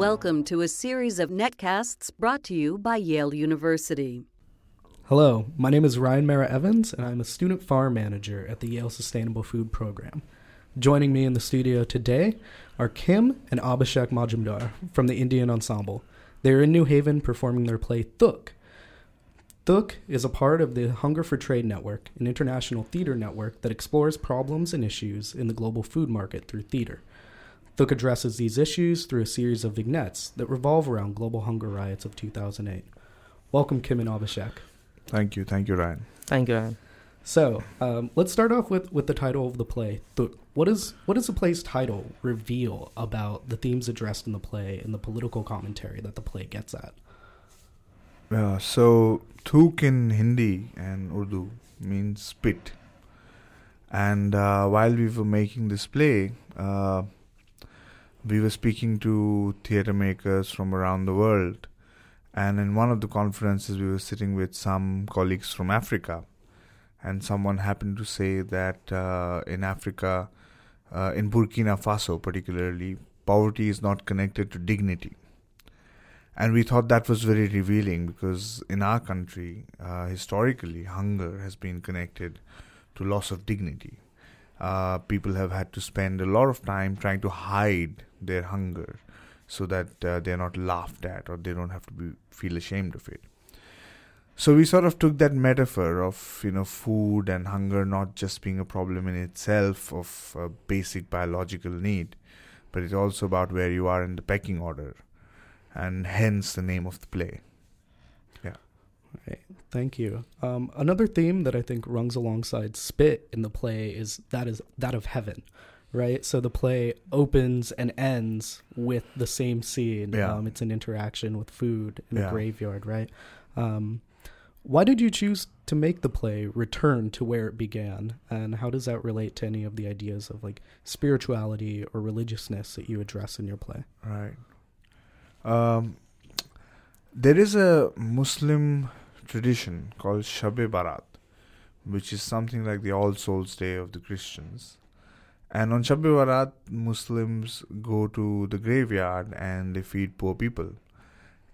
Welcome to a series of netcasts brought to you by Yale University. Hello, my name is Ryan Mara Evans, and I'm a student farm manager at the Yale Sustainable Food Program. Joining me in the studio today are Kim and Abhishek Majumdar from the Indian Ensemble. They are in New Haven performing their play Thook. Thook is a part of the Hunger for Trade Network, an international theater network that explores problems and issues in the global food market through theater. Thook addresses these issues through a series of vignettes that revolve around global hunger riots of 2008. Welcome, Kim and Abhishek. Thank you, thank you, Ryan. Thank you, Ryan. So um, let's start off with, with the title of the play. Thook. What is what does the play's title reveal about the themes addressed in the play and the political commentary that the play gets at? Uh, so, Thook in Hindi and Urdu means spit. And uh, while we were making this play, uh, we were speaking to theatre makers from around the world. And in one of the conferences, we were sitting with some colleagues from Africa. And someone happened to say that uh, in Africa, uh, in Burkina Faso particularly, poverty is not connected to dignity. And we thought that was very revealing because in our country, uh, historically, hunger has been connected to loss of dignity. Uh, people have had to spend a lot of time trying to hide their hunger so that uh, they're not laughed at or they don't have to be, feel ashamed of it. So we sort of took that metaphor of you know food and hunger not just being a problem in itself of a basic biological need, but it's also about where you are in the pecking order, and hence the name of the play. Yeah. Right. Thank you. Um, another theme that I think runs alongside spit in the play is that is that of heaven, right? So the play opens and ends with the same scene. Yeah. Um, it's an interaction with food in Yeah. a graveyard, right? Um, why did you choose to make the play return to where it began, and how does that relate to any of the ideas of like spirituality or religiousness that you address in your play? Right. Um, there is a Muslim tradition called Shab-e Barat, which is something like the All Souls Day of the Christians. And on Shab-e Barat, Muslims go to the graveyard and they feed poor people.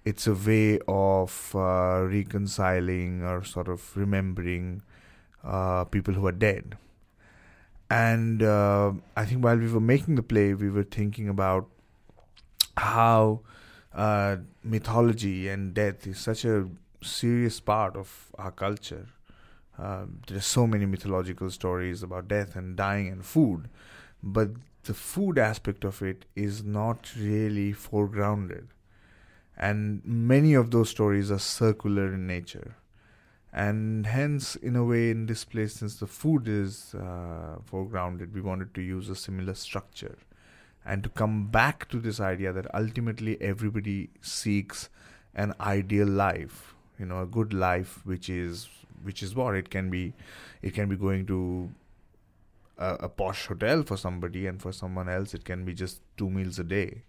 It's a way of uh, reconciling or sort of remembering uh, people who are dead. And uh, I think while we were making the play, we were thinking about how uh, mythology and death is such a serious part of our culture. Um, there are so many mythological stories about death and dying and food, but the food aspect of it is not really foregrounded. And many of those stories are circular in nature. And hence, in a way, in this place, since the food is uh, foregrounded, we wanted to use a similar structure and to come back to this idea that ultimately everybody seeks an ideal life you know a good life which is which is what it can be it can be going to a, a posh hotel for somebody and for someone else it can be just two meals a day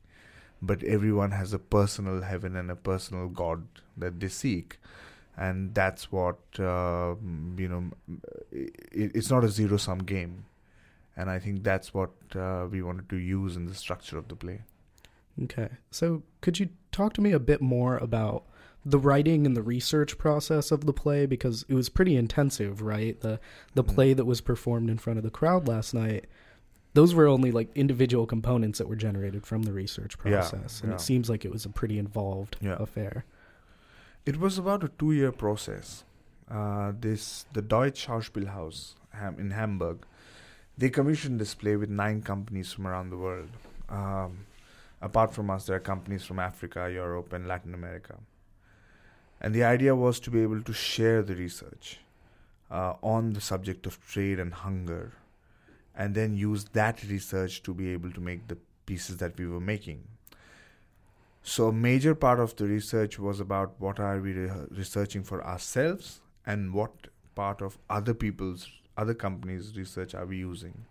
but everyone has a personal heaven and a personal god that they seek and that's what uh, you know it, it's not a zero sum game and I think that's what uh, we wanted to use in the structure of the play. Okay. So could you talk to me a bit more about the writing and the research process of the play because it was pretty intensive, right? The the Mhm. play that was performed in front of the crowd last night those were only like individual components that were generated from the research Yeah, process and yeah. it seems like it was a pretty involved Yeah. affair. It was about a two-year process. Uh, this the Deutsche Schauspielhaus Ham, in Hamburg. They commissioned this play with nine companies from around the world. Um, apart from us, there are companies from Africa, Europe, and Latin America. And the idea was to be able to share the research uh, on the subject of trade and hunger, and then use that research to be able to make the pieces that we were making. So a major part of the research was about what are we re- researching for ourselves and what part of other people's other companies' research are we using.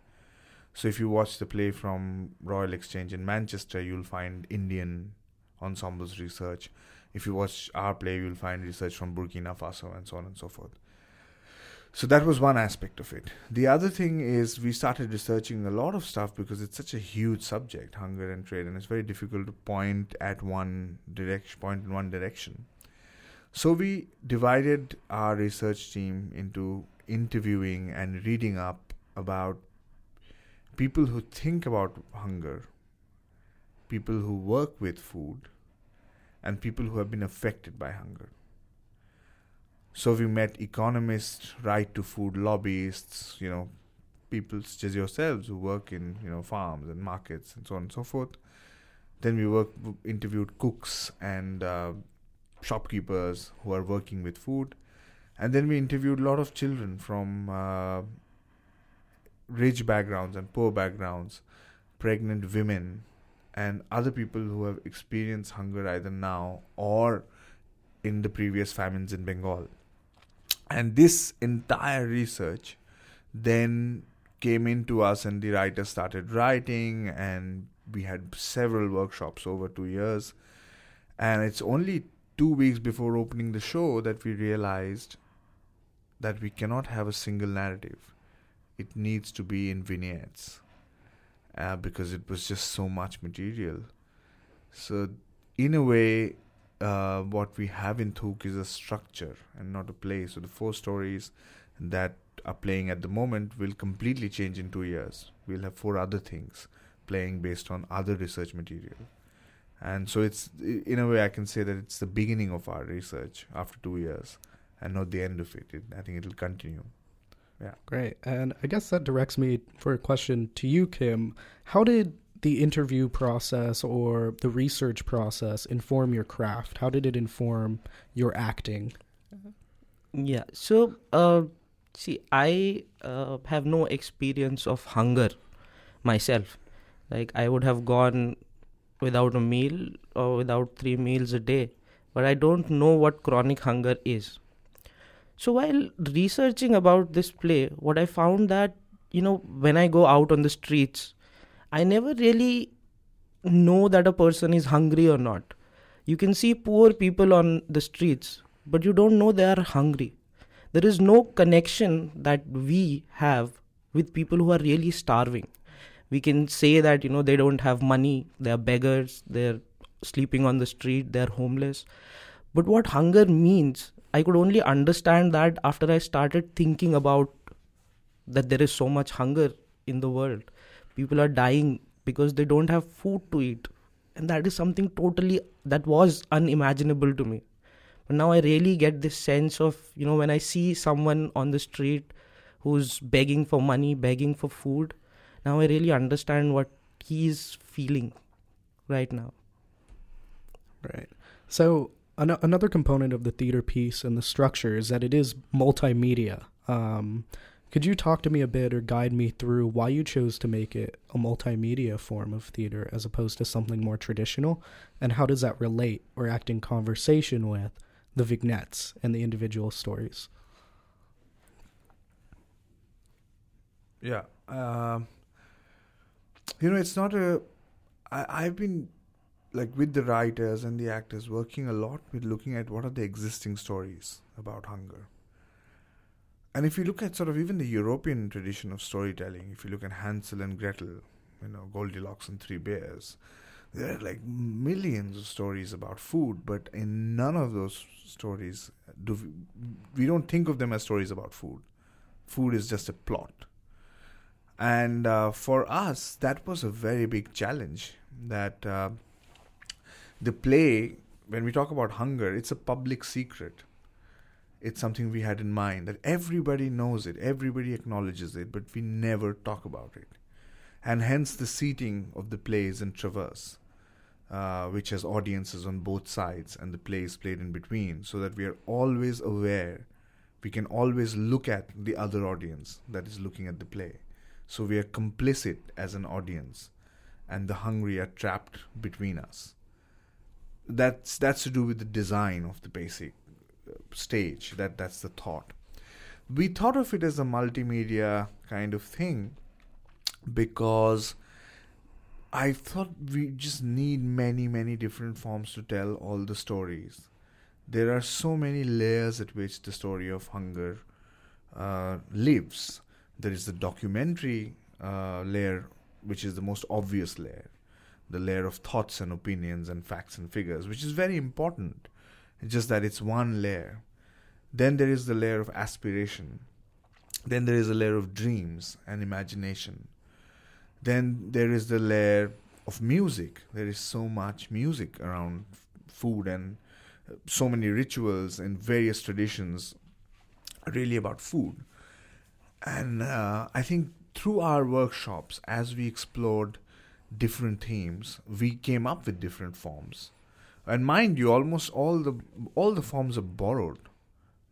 So if you watch the play from Royal Exchange in Manchester, you'll find Indian ensembles research. If you watch our play, you'll find research from Burkina Faso and so on and so forth. so that was one aspect of it. The other thing is we started researching a lot of stuff because it's such a huge subject, hunger and trade, and it's very difficult to point at one direction, point in one direction. So we divided our research team into interviewing and reading up about people who think about hunger, people who work with food, and people who have been affected by hunger. So we met economists, right to food lobbyists, you know, people such as yourselves who work in you know farms and markets and so on and so forth. Then we interviewed cooks and uh, shopkeepers who are working with food, and then we interviewed a lot of children from uh, rich backgrounds and poor backgrounds, pregnant women, and other people who have experienced hunger either now or in the previous famines in Bengal. And this entire research then came into us, and the writers started writing, and we had several workshops over two years. And it's only two weeks before opening the show that we realized that we cannot have a single narrative. It needs to be in vignettes uh, because it was just so much material. So, in a way, uh, what we have in Thook is a structure and not a play. So the four stories that are playing at the moment will completely change in two years. We'll have four other things playing based on other research material. And so it's, in a way, I can say that it's the beginning of our research after two years and not the end of it. it I think it'll continue. Yeah. Great. And I guess that directs me for a question to you, Kim. How did the interview process or the research process inform your craft? How did it inform your acting? Yeah. So, uh, see, I uh, have no experience of hunger myself. Like, I would have gone without a meal or without three meals a day, but I don't know what chronic hunger is. So, while researching about this play, what I found that, you know, when I go out on the streets, I never really know that a person is hungry or not. You can see poor people on the streets, but you don't know they are hungry. There is no connection that we have with people who are really starving. We can say that, you know, they don't have money, they are beggars, they're sleeping on the street, they're homeless. But what hunger means, I could only understand that after I started thinking about that there is so much hunger in the world. People are dying because they don't have food to eat. And that is something totally that was unimaginable to me. But now i really get this sense of you know when i see someone on the street who's begging for money begging for food now i really understand what he's feeling right now. Right. So an- another component of the theater piece and the structure is that it is multimedia um, could you talk to me a bit or guide me through why you chose to make it a multimedia form of theater as opposed to something more traditional? And how does that relate or act in conversation with the vignettes and the individual stories? Yeah. Um, you know, it's not a. I, I've been like with the writers and the actors working a lot with looking at what are the existing stories about hunger and if you look at sort of even the European tradition of storytelling, if you look at Hansel and Gretel, you know, Goldilocks and Three Bears, there are like millions of stories about food, but in none of those stories do we, we don't think of them as stories about food. Food is just a plot. And uh, for us, that was a very big challenge. That uh, the play, when we talk about hunger, it's a public secret it's something we had in mind that everybody knows it, everybody acknowledges it, but we never talk about it. And hence the seating of the plays in Traverse, uh, which has audiences on both sides and the plays played in between, so that we are always aware. We can always look at the other audience that is looking at the play. So we are complicit as an audience, and the hungry are trapped between us. That's that's to do with the design of the basic stage. That that's the thought. We thought of it as a multimedia kind of thing because I thought we just need many many different forms to tell all the stories. There are so many layers at which the story of hunger uh, lives. There is the documentary uh, layer, which is the most obvious layer, the layer of thoughts and opinions and facts and figures, which is very important. It's just that it's one layer. Then there is the layer of aspiration. Then there is a layer of dreams and imagination. Then there is the layer of music. There is so much music around f- food and uh, so many rituals and various traditions really about food. And uh, I think through our workshops, as we explored different themes, we came up with different forms. And mind you, almost all the all the forms are borrowed.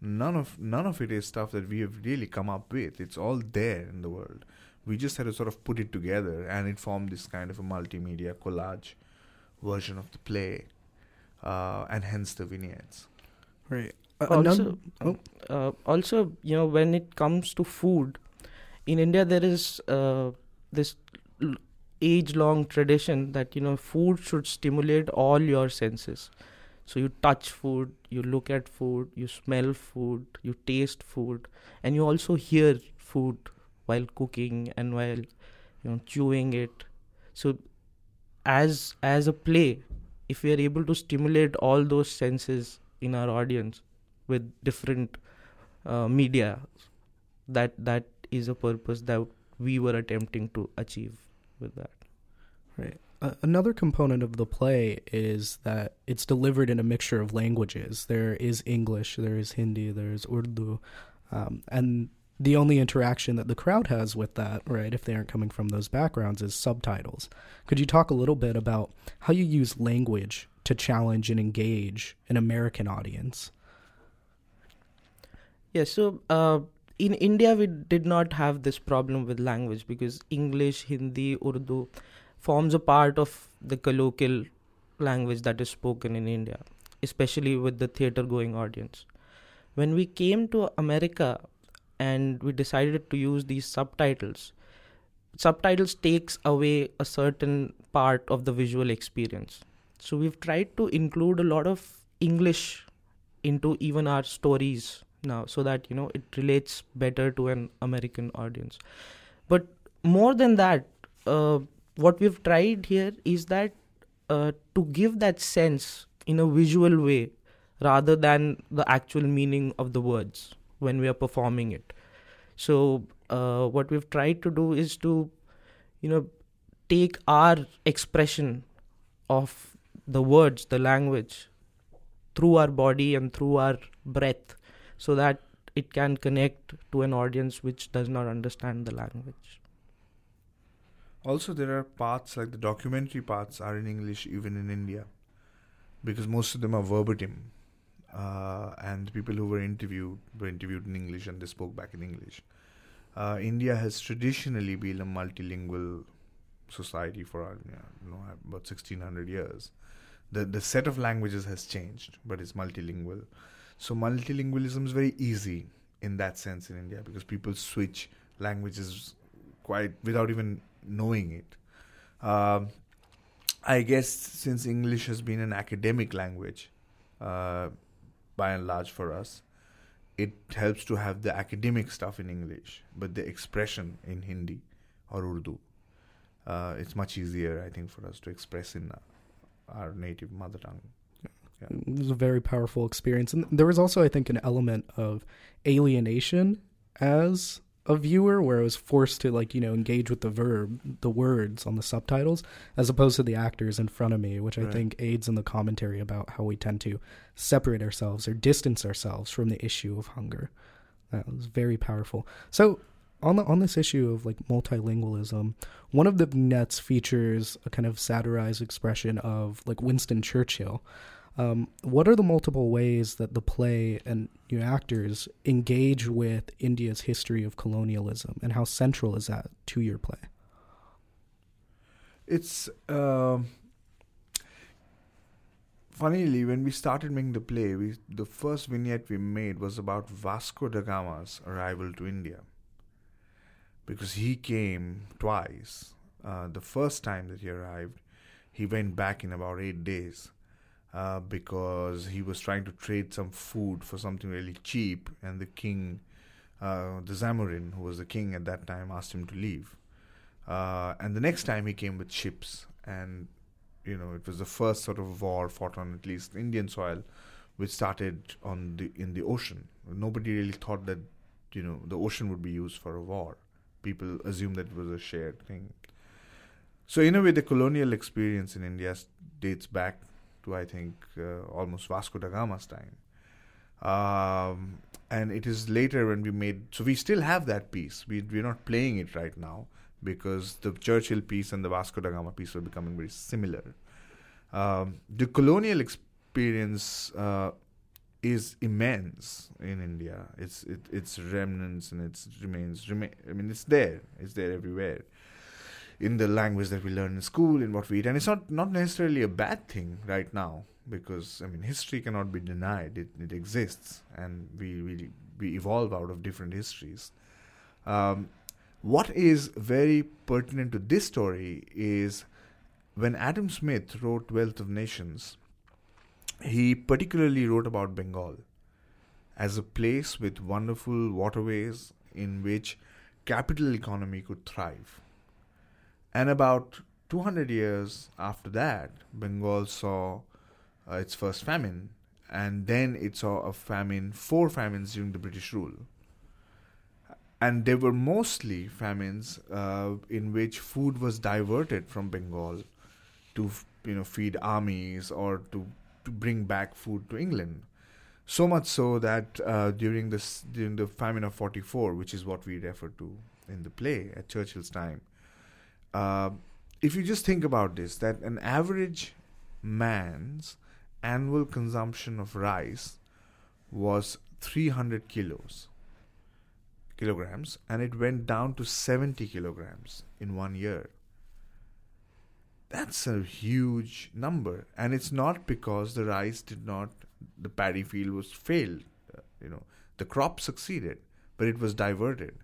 None of none of it is stuff that we have really come up with. It's all there in the world. We just had to sort of put it together, and it formed this kind of a multimedia collage version of the play, uh, and hence the vignettes. Right. also, oh. uh, also, you know, when it comes to food, in India there is uh, this l- age-long tradition that you know food should stimulate all your senses. So you touch food, you look at food, you smell food, you taste food, and you also hear food while cooking and while you know chewing it. So as as a play, if we are able to stimulate all those senses in our audience with different uh, media, that that is a purpose that we were attempting to achieve with that. Right. Uh, another component of the play is that it's delivered in a mixture of languages. There is English, there is Hindi, there is Urdu, um, and the only interaction that the crowd has with that, right, if they aren't coming from those backgrounds, is subtitles. Could you talk a little bit about how you use language to challenge and engage an American audience? Yeah, so uh, in India, we did not have this problem with language because English, Hindi, Urdu forms a part of the colloquial language that is spoken in India, especially with the theater going audience. When we came to America and we decided to use these subtitles, subtitles takes away a certain part of the visual experience. So we've tried to include a lot of English into even our stories now so that you know it relates better to an american audience. But more than that uh, what we've tried here is that uh, to give that sense in a visual way rather than the actual meaning of the words when we are performing it. So uh, what we've tried to do is to you know take our expression of the words the language through our body and through our breath so that it can connect to an audience which does not understand the language. Also, there are parts like the documentary parts are in English even in India, because most of them are verbatim, uh, and the people who were interviewed were interviewed in English and they spoke back in English. Uh, India has traditionally been a multilingual society for uh, you know, about 1600 years. The the set of languages has changed, but it's multilingual. So multilingualism is very easy in that sense in India because people switch languages quite without even knowing it. Um, I guess since English has been an academic language, uh, by and large for us, it helps to have the academic stuff in English, but the expression in Hindi or Urdu, uh, it's much easier, I think, for us to express in our native mother tongue. It was a very powerful experience. And there was also, I think, an element of alienation as a viewer where I was forced to like, you know, engage with the verb, the words on the subtitles, as opposed to the actors in front of me, which I Right. think aids in the commentary about how we tend to separate ourselves or distance ourselves from the issue of hunger. That was very powerful. So on the on this issue of like multilingualism, one of the vignettes features a kind of satirized expression of like Winston Churchill. Um, what are the multiple ways that the play and your actors engage with India's history of colonialism, and how central is that to your play? It's um funnily when we started making the play, we the first vignette we made was about Vasco da Gama's arrival to India because he came twice. Uh, the first time that he arrived, he went back in about eight days uh, because he was trying to trade some food for something really cheap, and the king uh, the Zamorin, who was the king at that time, asked him to leave. Uh, and the next time he came with ships, and you know it was the first sort of war fought on at least Indian soil, which started on the in the ocean. Nobody really thought that you know the ocean would be used for a war. People assumed that it was a shared thing. So in a way, the colonial experience in India dates back to I think uh, almost Vasco da Gama's time. Um, and it is later when we made so we still have that piece. We we're not playing it right now because the Churchill piece and the Vasco da Gama piece were becoming very similar. Um, the colonial experience uh, is immense in India. It's it, its remnants and its remains remain. I mean, it's there. It's there everywhere. In the language that we learn in school, in what we eat, and it's not not necessarily a bad thing right now because I mean history cannot be denied. It it exists, and we we we evolve out of different histories. Um, what is very pertinent to this story is when Adam Smith wrote Wealth of Nations, he particularly wrote about Bengal as a place with wonderful waterways in which capital economy could thrive. And about 200 years after that, Bengal saw uh, its first famine, and then it saw a famine, four famines during the British rule. And they were mostly famines uh, in which food was diverted from Bengal to you know feed armies or to, to bring back food to England. So much so that uh, during this during the famine of '44, which is what we refer to in the play at Churchill's time, uh, if you just think about this, that an average man's annual consumption of rice was 300 kilos kilograms and it went down to 70 kilograms in one year. That's a huge number. And it's not because the rice did not the paddy field was failed uh, you know the crop succeeded but it was diverted.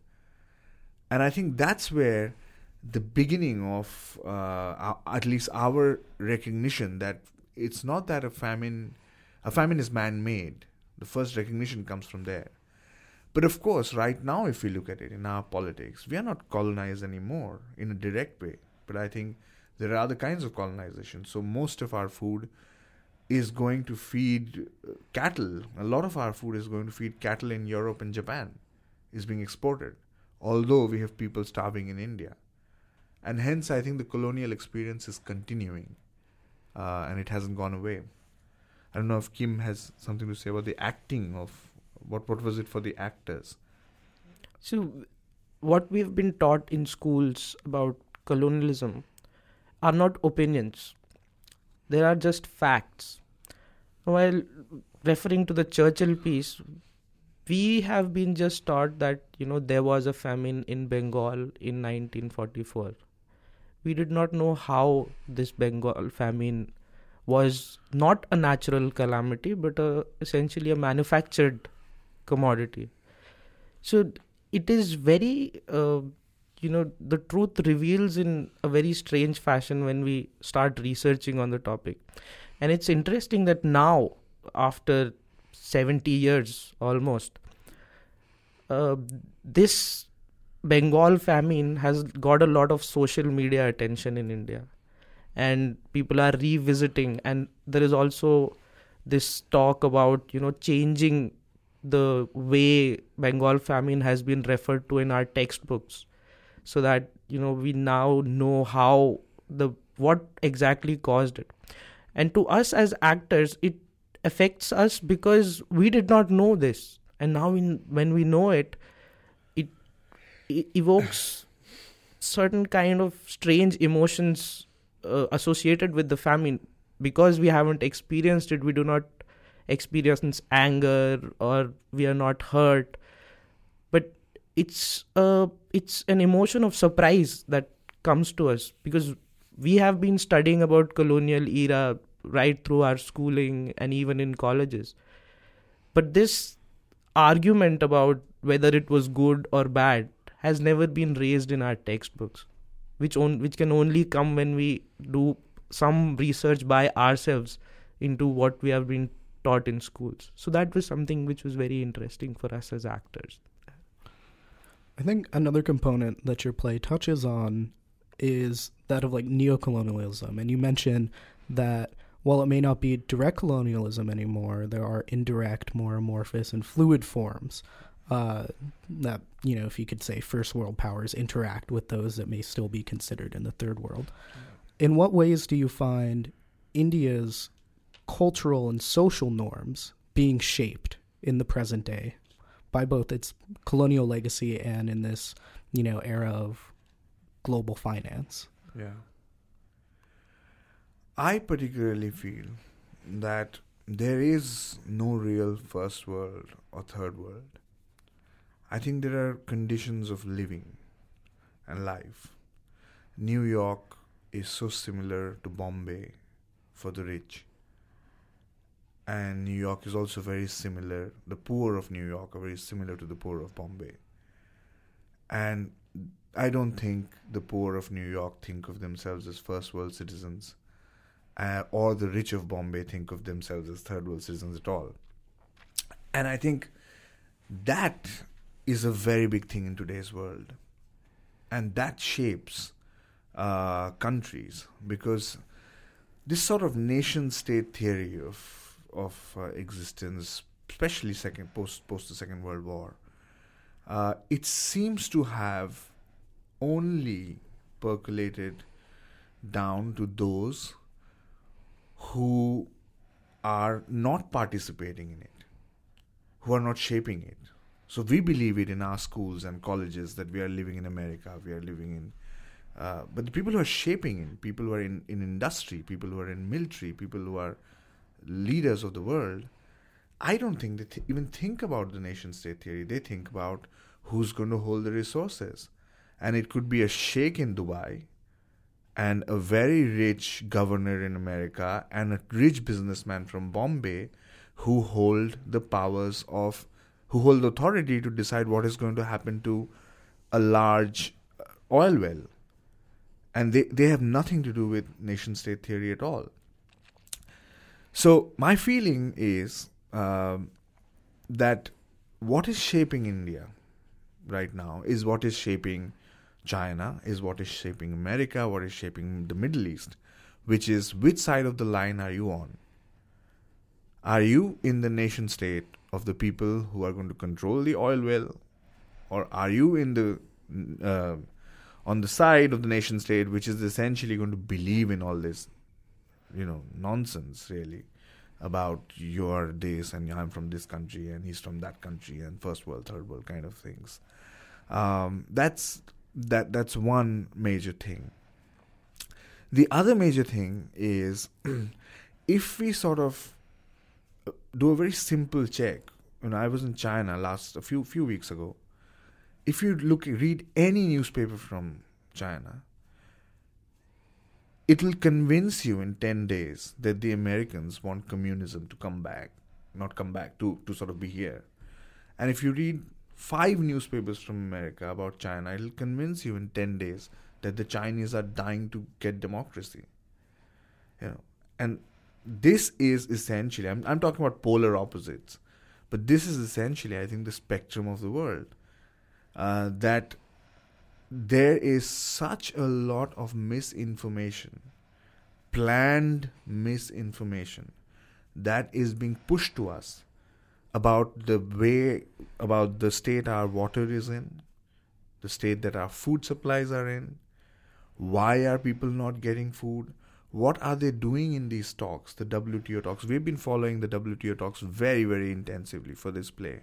And i think that's where the beginning of uh, at least our recognition that it's not that a famine a famine is man made the first recognition comes from there. But of course right now if we look at it in our politics we are not colonized anymore in a direct way. But i think there are other kinds of colonization. So most of our food is going to feed uh, cattle. A lot of our food is going to feed cattle in europe and japan is being exported although we have people starving in india and hence i think the colonial experience is continuing uh, and it hasn't gone away. I don't know if Kim has something to say about the acting of what what was it for the actors. So, what we've been taught in schools about colonialism are not opinions; they are just facts. While referring to the Churchill piece, we have been just taught that you know there was a famine in Bengal in 1944 we did not know how this Bengal famine was not a natural calamity but a, essentially a manufactured commodity. So it is very, uh, you know, the truth reveals in a very strange fashion when we start researching on the topic. And it's interesting that now, after 70 years almost, uh, this Bengal famine has got a lot of social media attention in India, and people are revisiting. And there is also this talk about you know changing the way Bengal famine has been referred to in our textbooks, so that you know we now know how the what exactly caused it. And to us as actors, it affects us because we did not know this, and now in, when we know it, evokes certain kind of strange emotions uh, associated with the famine because we haven't experienced it we do not experience anger or we are not hurt. But it's uh, it's an emotion of surprise that comes to us. Because we have been studying about colonial era right through our schooling and even in colleges. But this argument about whether it was good or bad has never been raised in our textbooks which on, which can only come when we do some research by ourselves into what we have been taught in schools so that was something which was very interesting for us as actors I think another component that your play touches on is that of like neocolonialism. And you mentioned that while it may not be direct colonialism anymore, there are indirect, more amorphous, and fluid forms uh, that, you know, if you could say first world powers interact with those that may still be considered in the third world. In what ways do you find India's cultural and social norms being shaped in the present day by both its colonial legacy and in this, you know, era of global finance? Yeah. I particularly feel that there is no real first world or third world. I think there are conditions of living and life. New York is so similar to Bombay for the rich. And New York is also very similar, the poor of New York are very similar to the poor of Bombay. And I don't think the poor of New York think of themselves as first world citizens, uh, or the rich of Bombay think of themselves as third world citizens at all. And I think that is a very big thing in today's world. And that shapes uh, countries because this sort of nation state theory of of uh, existence, especially second post post the Second World War, uh, it seems to have only percolated down to those who are not participating in it, who are not shaping it. So we believe it in our schools and colleges that we are living in America, we are living in. Uh, but the people who are shaping it, people who are in, in industry, people who are in military, people who are leaders of the world, I don't think they th- even think about the nation state theory. They think about who's going to hold the resources. And it could be a sheikh in Dubai and a very rich governor in America and a rich businessman from Bombay who hold the powers of, who hold authority to decide what is going to happen to a large uh, oil well. And they, they have nothing to do with nation state theory at all. So, my feeling is um, that what is shaping India right now is what is shaping China, is what is shaping America, what is shaping the Middle East, which is which side of the line are you on? Are you in the nation state of the people who are going to control the oil well, or are you in the uh, on the side of the nation state which is essentially going to believe in all this, you know, nonsense really about your this and I'm from this country and he's from that country and first world, third world kind of things. Um, that's that that's one major thing. The other major thing is if we sort of do a very simple check. When I was in China last a few few weeks ago, if you look read any newspaper from China, it will convince you in 10 days that the Americans want communism to come back, not come back, to, to sort of be here. And if you read five newspapers from America about China, it'll convince you in 10 days that the Chinese are dying to get democracy. You know, and this is essentially, I'm, I'm talking about polar opposites, but this is essentially, I think, the spectrum of the world. Uh, that there is such a lot of misinformation, planned misinformation, that is being pushed to us about the way, about the state our water is in, the state that our food supplies are in, why are people not getting food, what are they doing in these talks, the WTO talks. We've been following the WTO talks very, very intensively for this play.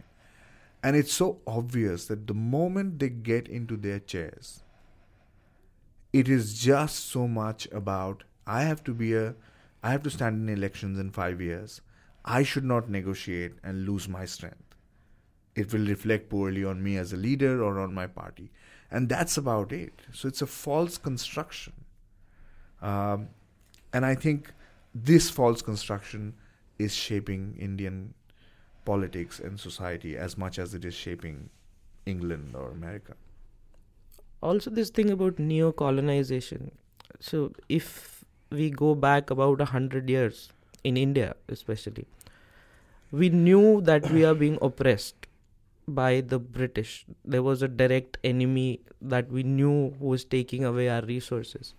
And it's so obvious that the moment they get into their chairs, it is just so much about I have to be a I have to stand in elections in five years. I should not negotiate and lose my strength. It will reflect poorly on me as a leader or on my party. And that's about it. So it's a false construction. Um, and I think this false construction is shaping Indian politics and society as much as it is shaping England or America. Also, this thing about neo colonization. So, if we go back about a hundred years in India, especially, we knew that we are being oppressed by the British. There was a direct enemy that we knew who was taking away our resources.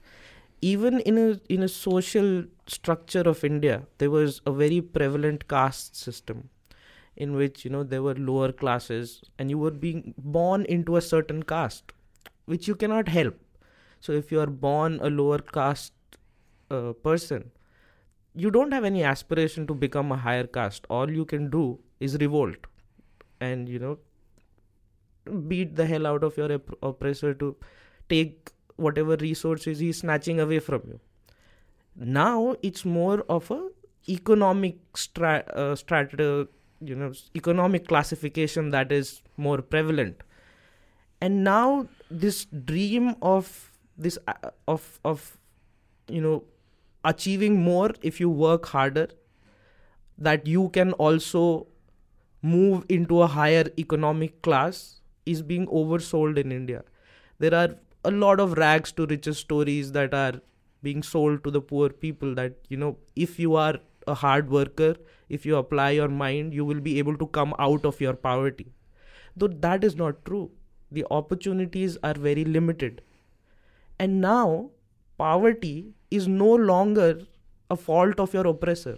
Even in a in a social structure of India, there was a very prevalent caste system in which you know there were lower classes and you were being born into a certain caste which you cannot help. So if you are born a lower caste uh, person you don't have any aspiration to become a higher caste. All you can do is revolt and you know beat the hell out of your opp- oppressor to take whatever resources he's snatching away from you. Now it's more of a economic stra- uh, you know economic classification that is more prevalent. And now this dream of this uh, of of you know achieving more if you work harder that you can also move into a higher economic class is being oversold in india. There are a lot of rags to riches stories that are being sold to the poor people that you know if you are a hard worker if you apply your mind you will be able to come out of your poverty. Though that is not true. The opportunities are very limited. And now poverty is no longer a fault of your oppressor.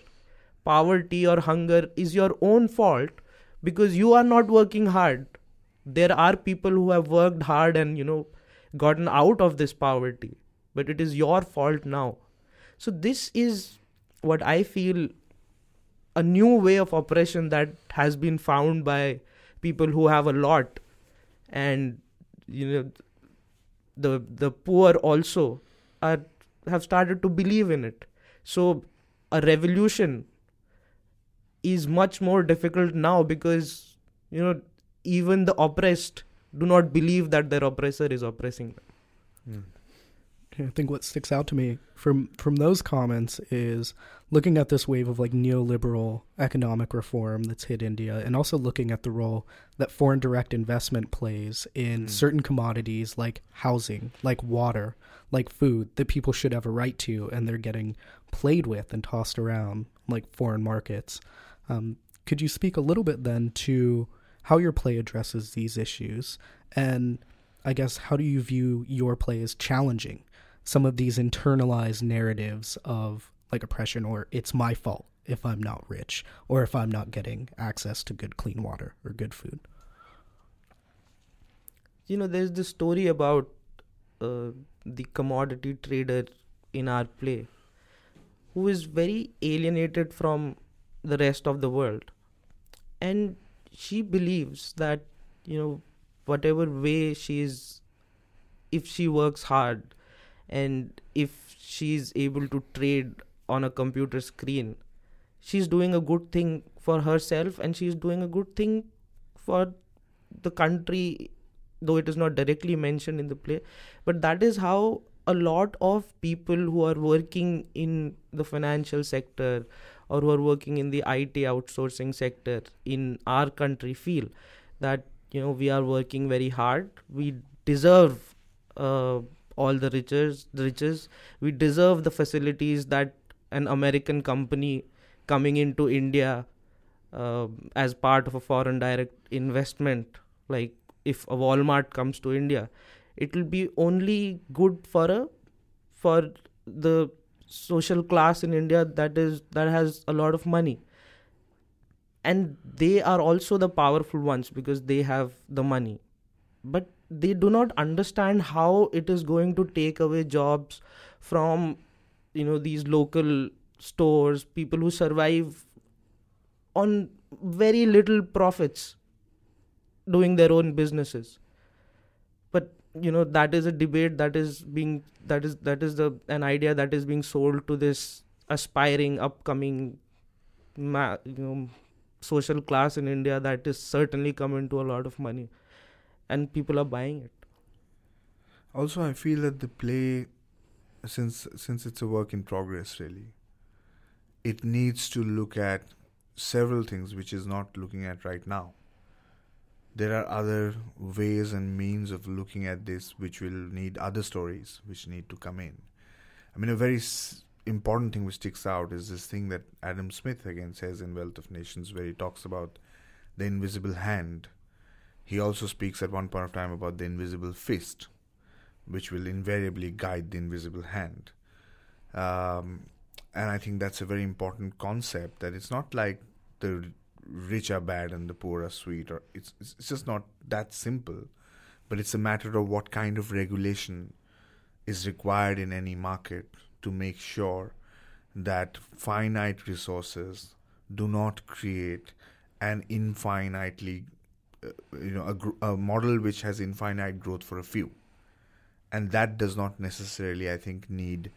Poverty or hunger is your own fault because you are not working hard. There are people who have worked hard and you know gotten out of this poverty but it is your fault now. So this is what i feel a new way of oppression that has been found by people who have a lot. And you know the the poor also are have started to believe in it. So a revolution is much more difficult now because you know even the oppressed do not believe that their oppressor is oppressing them Mm. I think what sticks out to me from from those comments is looking at this wave of like neoliberal economic reform that's hit India and also looking at the role that foreign direct investment plays in Mm. certain commodities like housing, like water, like food that people should have a right to and they're getting played with and tossed around like foreign markets. Um, could you speak a little bit then to how your play addresses these issues and I guess how do you view your play as challenging some of these internalized narratives of like oppression or it's my fault if I'm not rich or if I'm not getting access to good clean water or good food. you know there's this story about uh, the commodity trader in our play who is very alienated from the rest of the world and she believes that you know whatever way she is if she works hard and if she's able to trade on a computer screen she's doing a good thing for herself and she's doing a good thing for the country though it is not directly mentioned in the play. But that is how a lot of people who are working in the financial sector or who are working in the IT outsourcing sector in our country feel that you know we are working very hard. We deserve uh, all the riches the riches. We deserve the facilities that an american company coming into india uh, as part of a foreign direct investment like if a walmart comes to india it will be only good for a for the social class in india that is that has a lot of money. And they are also the powerful ones because they have the money. But they do not understand how it is going to take away jobs from you know these local stores people who survive on very little profits doing their own businesses you know that is a debate that is being that is that is the an idea that is being sold to this aspiring upcoming ma- you know social class in india that is certainly coming to a lot of money and people are buying it Also, I feel that the play, since since it's a work in progress, really, it needs to look at several things which is not looking at right now. There are other ways and means of looking at this which will need other stories which need to come in. I mean, a very s- important thing which sticks out is this thing that Adam Smith again says in Wealth of Nations, where he talks about the invisible hand he also speaks at one point of time about the invisible fist, which will invariably guide the invisible hand. Um, and I think that's a very important concept that it's not like the rich are bad and the poor are sweet, or it's, it's just not that simple. But it's a matter of what kind of regulation is required in any market to make sure that finite resources do not create an infinitely uh, you know a, gr- a model which has infinite growth for a few and that does not necessarily i think need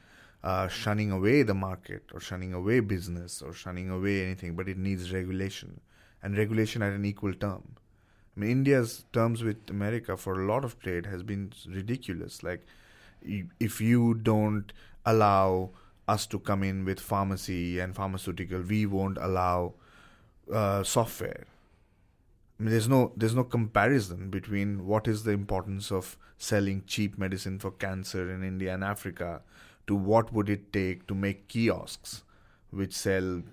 uh, shunning away the market or shunning away business or shunning away anything but it needs regulation. And regulation at an equal term. I mean india's terms with america for a lot of trade has been ridiculous. Like if you don't allow us to come in with pharmacy and pharmaceutical we won't allow uh, software. I mean, there's no there's no comparison between what is the importance of selling cheap medicine for cancer in India and Africa to what would it take to make kiosks which sell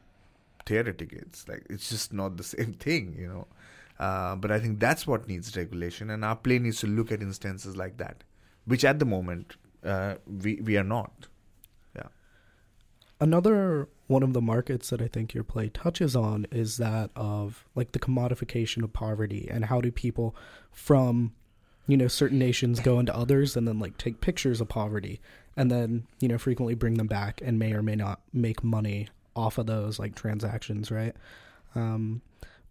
theater tickets. Like it's just not the same thing, you know. Uh, but I think that's what needs regulation, and our play needs to look at instances like that, which at the moment uh, we we are not. yeah Another one of the markets that I think your play touches on is that of like the commodification of poverty and how do people from you know certain nations go into others and then like take pictures of poverty and then you know frequently bring them back and may or may not make money off of those like transactions right? Um,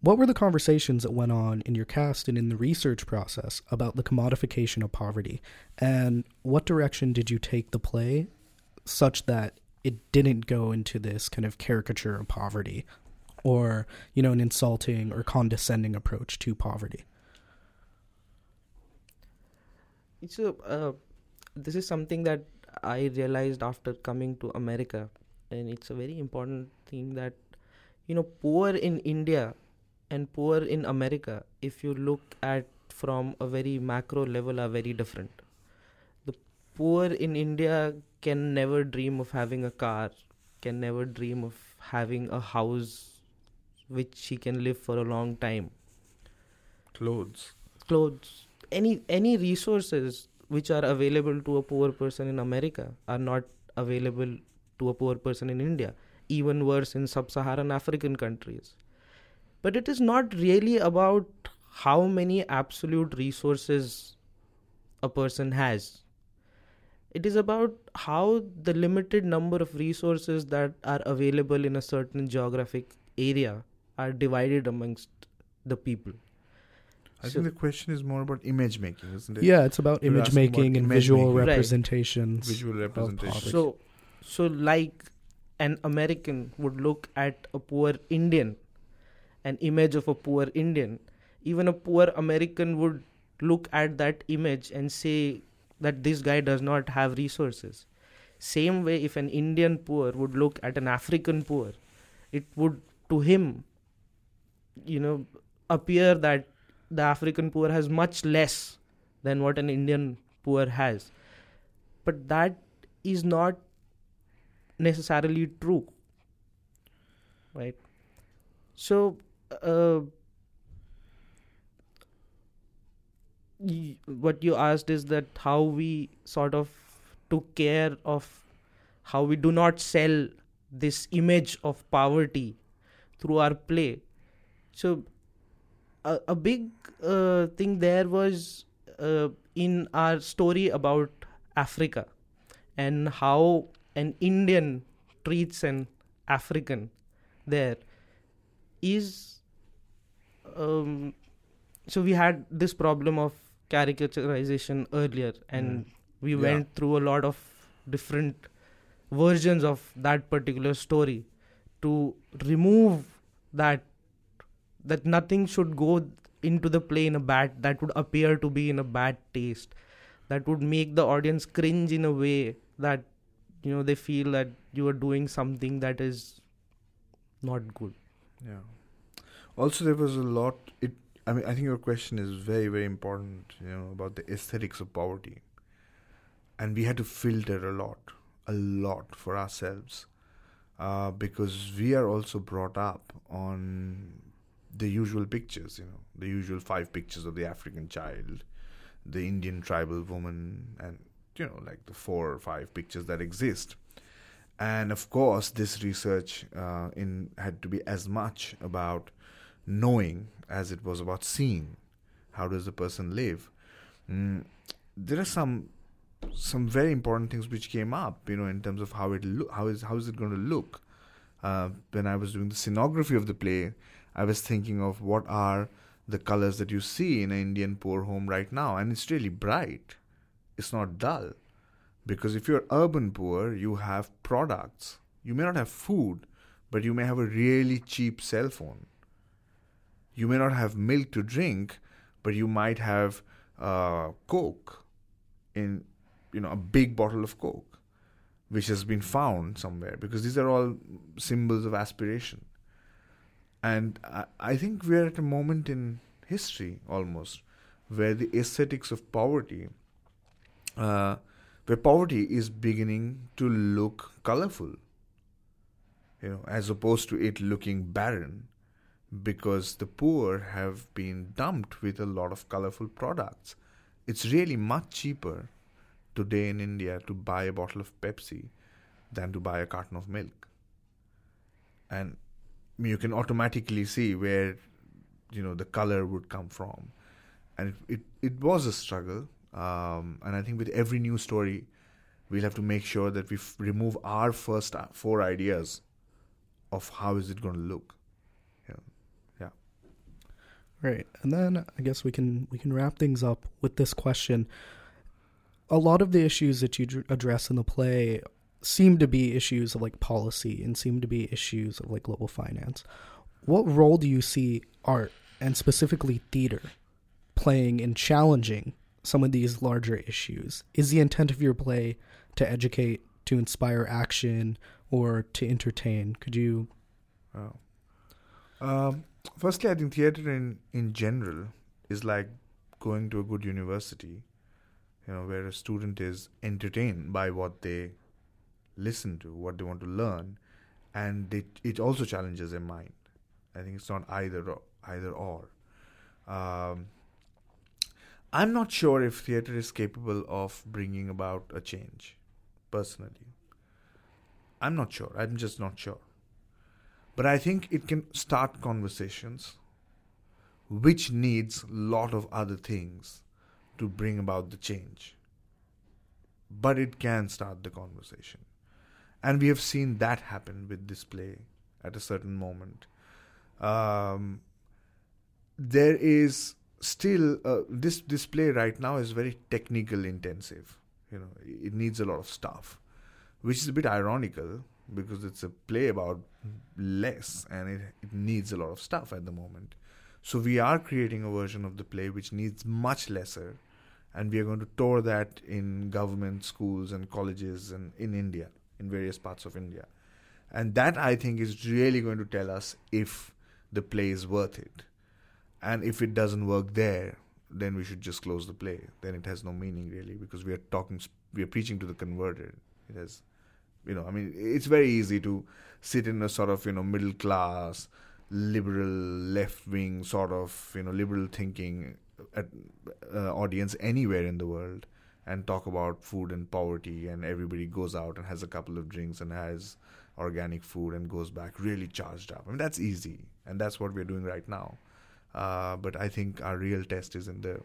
what were the conversations that went on in your cast and in the research process about the commodification of poverty? And what direction did you take the play such that it didn't go into this kind of caricature of poverty or you know an insulting or condescending approach to poverty? So uh, this is something that i realized after coming to america and it's a very important thing that you know poor in india and poor in america if you look at from a very macro level are very different the poor in india can never dream of having a car, can never dream of having a house which she can live for a long time. Clothes. Clothes. Any any resources which are available to a poor person in America are not available to a poor person in India. Even worse in sub Saharan African countries. But it is not really about how many absolute resources a person has it is about how the limited number of resources that are available in a certain geographic area are divided amongst the people. I so think the question is more about image making, isn't it? Yeah, it's about You're image making about and image visual making. representations. Right. Visual representations. So, so like an American would look at a poor Indian, an image of a poor Indian. Even a poor American would look at that image and say, that this guy does not have resources. Same way, if an Indian poor would look at an African poor, it would to him, you know, appear that the African poor has much less than what an Indian poor has. But that is not necessarily true. Right? So, uh, what you asked is that how we sort of took care of how we do not sell this image of poverty through our play so a, a big uh, thing there was uh, in our story about africa and how an indian treats an african there is um, so we had this problem of caricaturization earlier and mm. we yeah. went through a lot of different versions of that particular story to remove that that nothing should go into the play in a bad that would appear to be in a bad taste. That would make the audience cringe in a way that you know they feel that you are doing something that is not good. Yeah. Also there was a lot it I mean, I think your question is very, very important. You know about the aesthetics of poverty, and we had to filter a lot, a lot for ourselves, uh, because we are also brought up on the usual pictures, you know, the usual five pictures of the African child, the Indian tribal woman, and you know, like the four or five pictures that exist. And of course, this research uh, in had to be as much about knowing as it was about seeing. How does the person live? Mm, there are some some very important things which came up, you know, in terms of how it lo- how is how is it going to look. Uh, when I was doing the scenography of the play, I was thinking of what are the colors that you see in an Indian poor home right now, and it's really bright. It's not dull, because if you're urban poor, you have products. You may not have food, but you may have a really cheap cell phone. You may not have milk to drink, but you might have uh, Coke in you know a big bottle of coke which has been found somewhere because these are all symbols of aspiration and I, I think we're at a moment in history almost where the aesthetics of poverty uh, where poverty is beginning to look colorful you know as opposed to it looking barren because the poor have been dumped with a lot of colorful products it's really much cheaper today in India to buy a bottle of Pepsi than to buy a carton of milk. And you can automatically see where you know the color would come from, and it it, it was a struggle. Um, and I think with every new story, we'll have to make sure that we f- remove our first uh, four ideas of how is it going to look. Yeah, yeah. Right. And then I guess we can we can wrap things up with this question a lot of the issues that you address in the play seem to be issues of like policy and seem to be issues of like global finance. What role do you see art and specifically theater playing in challenging some of these larger issues? Is the intent of your play to educate, to inspire action, or to entertain? Could you? Oh. Um, firstly, I think theater in in general is like going to a good university you know, where a student is entertained by what they listen to, what they want to learn, and it it also challenges their mind. I think it's not either or, either or. Um, I'm not sure if theater is capable of bringing about a change, personally. I'm not sure. I'm just not sure. But I think it can start conversations, which needs lot of other things to bring about the change. But it can start the conversation. And we have seen that happen with this play at a certain moment. Um, there is still uh, this play right now is very technical intensive. You know, it needs a lot of stuff, which is a bit ironical because it's a play about less and it, it needs a lot of stuff at the moment. So we are creating a version of the play which needs much lesser and we are going to tour that in government schools and colleges and in India, in various parts of India. And that I think is really going to tell us if the play is worth it. And if it doesn't work there, then we should just close the play. Then it has no meaning really because we are talking, we are preaching to the converted. It has, you know, I mean, it's very easy to sit in a sort of, you know, middle class, liberal, left wing sort of, you know, liberal thinking uh, audience anywhere in the world and talk about food and poverty and everybody goes out and has a couple of drinks and has organic food and goes back really charged up. I mean that's easy and that's what we're doing right now. Uh, but I think our real test is in the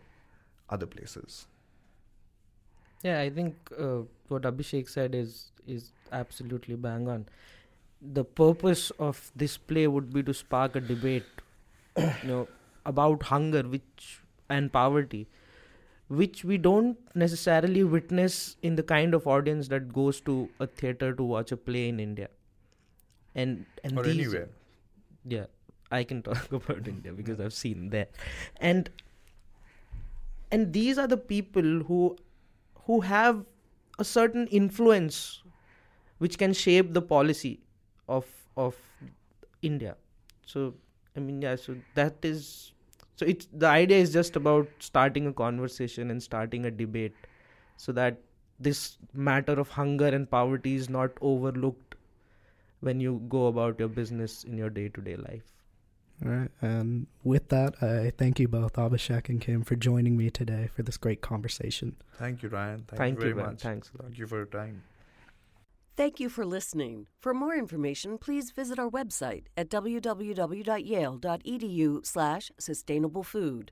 other places. Yeah, I think uh, what Abhishek said is is absolutely bang on. The purpose of this play would be to spark a debate, you know, about hunger, which and poverty which we don't necessarily witness in the kind of audience that goes to a theater to watch a play in India. And and or these, anywhere. Yeah, I can talk about India because I've seen there, and and these are the people who who have a certain influence which can shape the policy of of India. So I mean, yeah. So that is so it's the idea is just about starting a conversation and starting a debate so that this matter of hunger and poverty is not overlooked when you go about your business in your day-to-day life. All right and with that i thank you both abhishek and kim for joining me today for this great conversation. Thank you ryan. Thank, thank you very much. Thanks thank you for your time. Thank you for listening. For more information, please visit our website at www.yale.edu/sustainablefood.